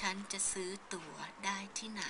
ฉันจะซื้อตั๋วได้ที่ไหน